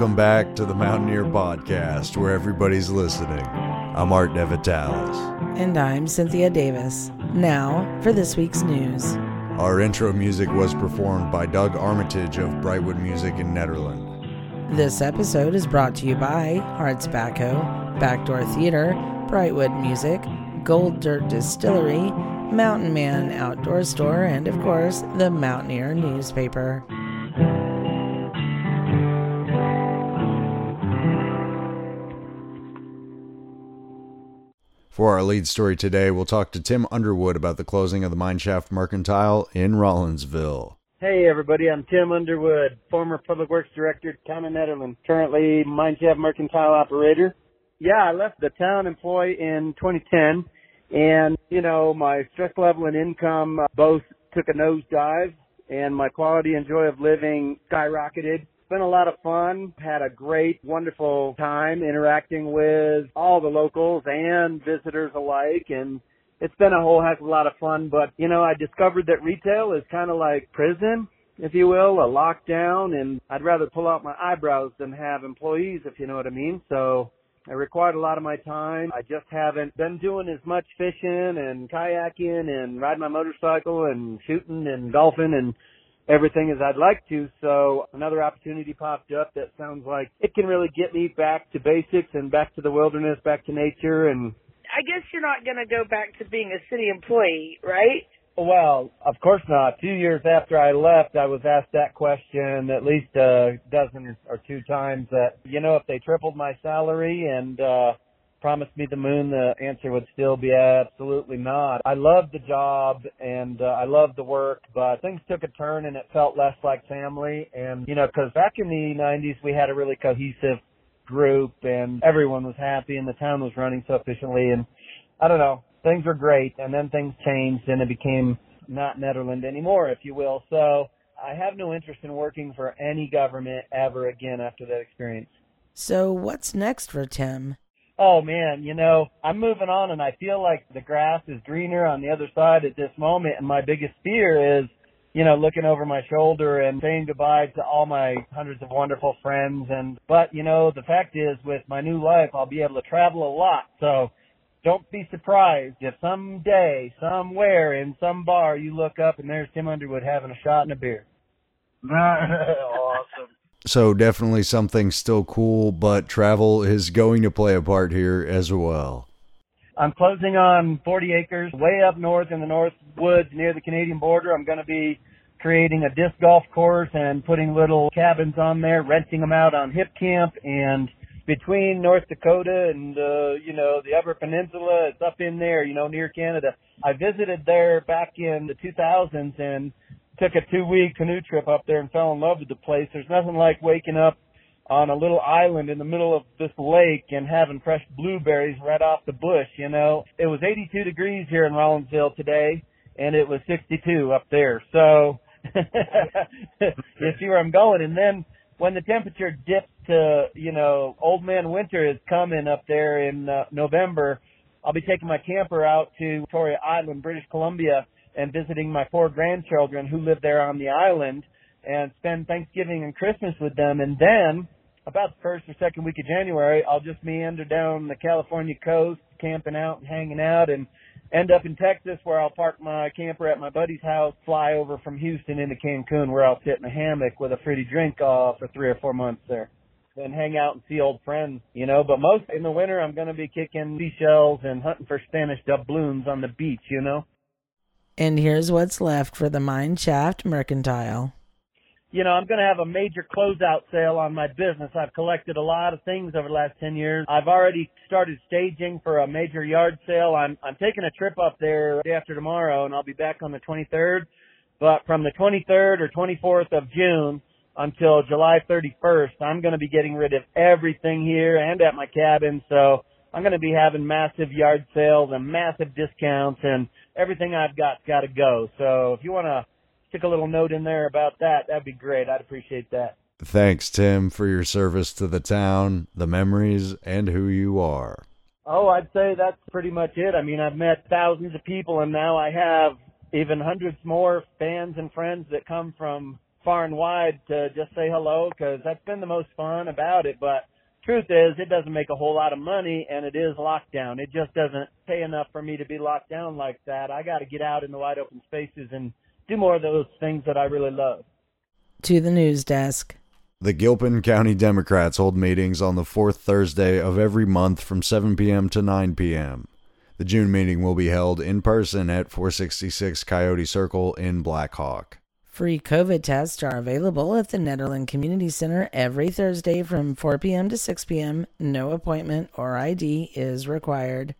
Welcome back to the Mountain-Ear Podcast, where everybody's listening. I'm Art Nevitalis. And I'm Cynthia Davis. Now for this week's news. Our intro music was performed by Doug Armitage of Brightwood Music in Nederland. This episode is brought to you by Hard Tobacco, Backdoor Theater, Brightwood Music, Gold Dirt Distillery, Mountain Man Outdoor Store, and of course, the Mountain-Ear newspaper. For our lead story today, we'll talk to Tim Underwood about the closing of the Mineshaft Mercantile in Rollinsville. Hey everybody, I'm Tim Underwood, former Public Works Director, Town of Nederland, currently Mineshaft Mercantile Operator. Yeah, I left the town employ in 2010 and, you know, my stress level and income uh, both took a nosedive and my quality and joy of living skyrocketed been a lot of fun. Had a great, wonderful time interacting with all the locals and visitors alike. And it's been a whole heck of a lot of fun. But, you know, I discovered that retail is kind of like prison, if you will, a lockdown. And I'd rather pull out my eyebrows than have employees, if you know what I mean. So it required a lot of my time. I just haven't been doing as much fishing and kayaking and riding my motorcycle and shooting and golfing and everything as I'd like to. So another opportunity popped up that sounds like it can really get me back to basics and back to the wilderness, back to nature and I guess you're not going to go back to being a city employee, right? Well, of course not. Two years after I left, I was asked that question at least a dozen or two times that, you know, if they tripled my salary and, uh, promised me the moon, the answer would still be absolutely not. I loved the job and uh, I loved the work, but things took a turn and it felt less like family. And, you know, cause back in the 90s, we had a really cohesive group and everyone was happy and the town was running so efficiently. And I don't know, things were great. And then things changed and it became not Nederland anymore, if you will. So I have no interest in working for any government ever again after that experience. So what's next for Tim? Oh man, you know, I'm moving on and I feel like the grass is greener on the other side at this moment. And my biggest fear is, you know, looking over my shoulder and saying goodbye to all my hundreds of wonderful friends. And, but, you know, the fact is with my new life, I'll be able to travel a lot. So don't be surprised if someday, somewhere in some bar you look up and there's Tim Underwood having a shot and a beer. awesome. So definitely something still cool, but travel is going to play a part here as well. I'm closing on 40 acres way up north in the north woods near the Canadian border. I'm going to be creating a disc golf course and putting little cabins on there, renting them out on Hipcamp and between North Dakota and uh, you know the Upper Peninsula, it's up in there, you know, near Canada. I visited there back in the 2000s and took a two week canoe trip up there and fell in love with the place. There's nothing like waking up on a little island in the middle of this lake and having fresh blueberries right off the bush, you know. It was 82 degrees here in Rollinsville today and it was 62 up there. So you see where I'm going. And then when the temperature dips to, you know, old man winter is coming up there in uh, November, I'll be taking my camper out to Victoria Island, British Columbia and visiting my four grandchildren who live there on the island and spend Thanksgiving and Christmas with them. And then about the first or second week of January, I'll just meander down the California coast, camping out and hanging out and end up in Texas where I'll park my camper at my buddy's house, fly over from Houston into Cancun where I'll sit in a hammock with a fruity drink uh, for three or four months there and hang out and see old friends, you know. But most in the winter, I'm going to be kicking seashells and hunting for Spanish doubloons on the beach, you know. And here's what's left for the Mine Shaft Mercantile. You know, I'm going to have a major closeout sale on my business. I've collected a lot of things over the last 10 years. I've already started staging for a major yard sale. I'm, I'm taking a trip up there day after tomorrow and I'll be back on the 23rd. But from the 23rd or 24th of June until July 31st, I'm going to be getting rid of everything here and at my cabin. So I'm going to be having massive yard sales and massive discounts and everything I've got's got to go. So if you want to stick a little note in there about that, that'd be great. I'd appreciate that. Thanks, Tim, for your service to the town, the memories, and who you are. Oh, I'd say that's pretty much it. I mean, I've met thousands of people, and now I have even hundreds more fans and friends that come from far and wide to just say hello because that's been the most fun about it. But truth is, it doesn't make a whole lot of money and it is lockdown. It just doesn't pay enough for me to be locked down like that. I got to get out in the wide open spaces and do more of those things that I really love. To the news desk. The Gilpin County Democrats hold meetings on the fourth Thursday of every month from 7 p.m. to 9 p.m. The June meeting will be held in person at 466 Coyote Circle in Black Hawk. Free COVID tests are available at the Nederland Community Center every Thursday from 4 p.m. to 6 p.m. No appointment or ID is required.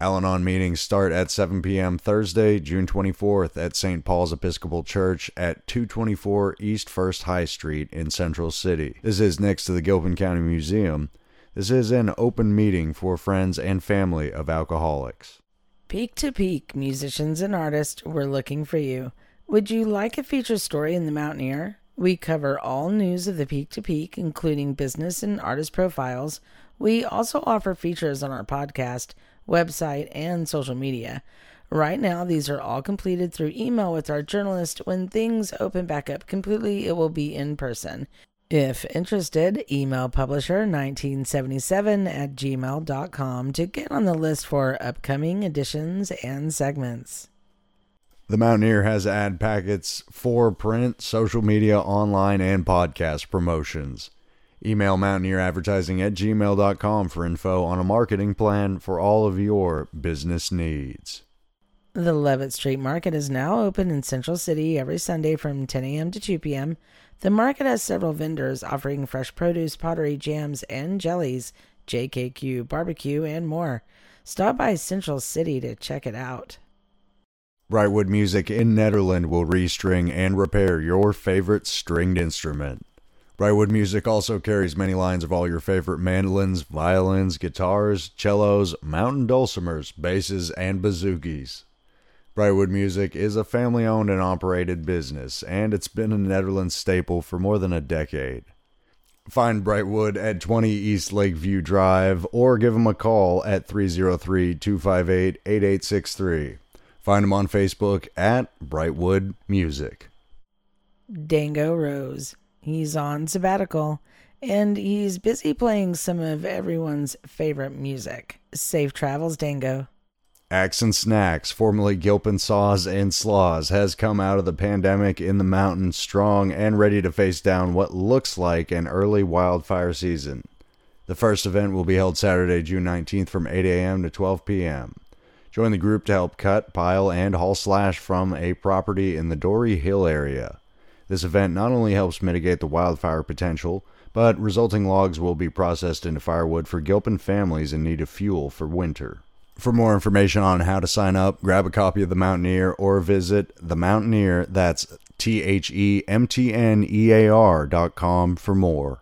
Al Anon meetings start at 7 p.m. Thursday, June 24th at St. Paul's Episcopal Church at 224 East First High Street in Central City. This is next to the Gilpin County Museum. This is an open meeting for friends and family of alcoholics. Peak to peak, musicians and artists, we're looking for you. Would you like a feature story in the Mountain-Ear? We cover all news of the Peak to Peak, including business and artist profiles. We also offer features on our podcast website, and social media. Right now, these are all completed through email with our journalist. When things open back up completely, it will be in person. If interested, email publisher1977 at gmail.com to get on the list for upcoming editions and segments. The Mountain-Ear has ad packets for print, social media, online, and podcast promotions. Email mountaineeradvertising at gmail.com for info on a marketing plan for all of your business needs. The Levitt Street Market is now open in Central City every Sunday from 10 a.m. to 2 p.m. The market has several vendors offering fresh produce, pottery, jams, and jellies, JKQ, barbecue, and more. Stop by Central City to check it out. Brightwood Music in Nederland will restring and repair your favorite stringed instrument. Brightwood Music also carries many lines of all your favorite mandolins, violins, guitars, cellos, mountain dulcimers, basses, and bouzouki's. Brightwood Music is a family owned and operated business, and it's been a Nederland's staple for more than a decade. Find Brightwood at 20 East Lakeview Drive or give them a call at 303 258 8863. Find them on Facebook at Brightwood Music. Dango Rose. He's on sabbatical and he's busy playing some of everyone's favorite music. Safe travels, Dango. Axe and Snacks, formerly Gilpin Saws and Slaws, has come out of the pandemic in the mountains strong and ready to face down what looks like an early wildfire season. The first event will be held Saturday, June 19th from 8 a.m. to 12 p.m. Join the group to help cut, pile, and haul slash from a property in the Dory Hill area. This event not only helps mitigate the wildfire potential, but resulting logs will be processed into firewood for Gilpin families in need of fuel for winter. For more information on how to sign up, grab a copy of The Mountain-Ear or visit The Mountain-Ear, that's T H E M T N E A R dot com for more.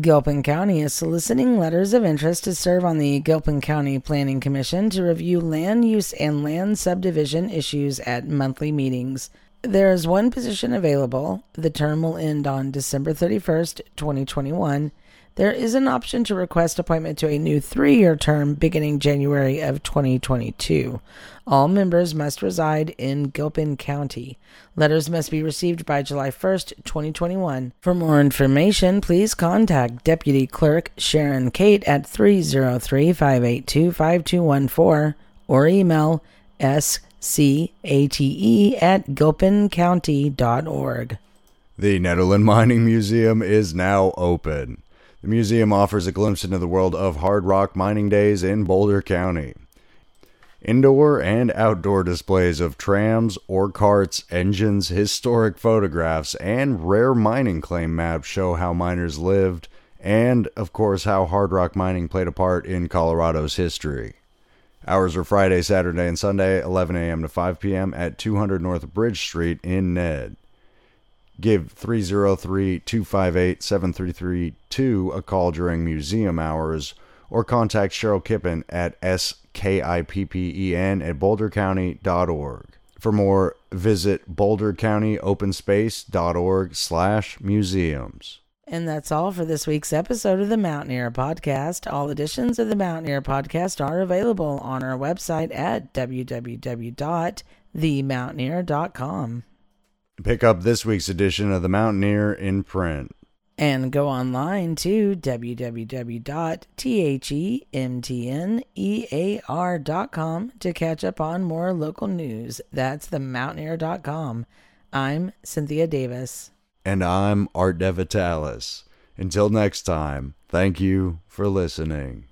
Gilpin County is soliciting letters of interest to serve on the Gilpin County Planning Commission to review land use and land subdivision issues at monthly meetings. There is one position available. The term will end on December 31st, 2021. There is an option to request appointment to a new three year term beginning January of 2022. All members must reside in Gilpin County. Letters must be received by July 1st, 2021. For more information, please contact Deputy Clerk Sharon Cate at 303 582 5214 or email s C A T E at gilpincounty.org. The Nederland Mining Museum is now open. The museum offers a glimpse into the world of hard rock mining days in Boulder County. Indoor and outdoor displays of trams, ore carts, engines, historic photographs, and rare mining claim maps show how miners lived, and, of course, how hard rock mining played a part in Colorado's history. Hours are Friday, Saturday, and Sunday, 11 a.m. to 5 p.m. at 200 North Bridge Street in Ned. Give 303 258 7332 a call during museum hours or contact Cheryl Kippen at skippen at bouldercounty.org. For more, visit bouldercountyopenSpace.org slash museums. And that's all for this week's episode of the Mountain-Ear Podcast. All editions of the Mountain-Ear Podcast are available on our website at www.themountaineer.com. Pick up this week's edition of the Mountain-Ear in print. And go online to www.themtnear.com to catch up on more local news. That's themountaineer.com. I'm Cynthia Davis. And I'm Art DeVitalis. Until next time, thank you for listening.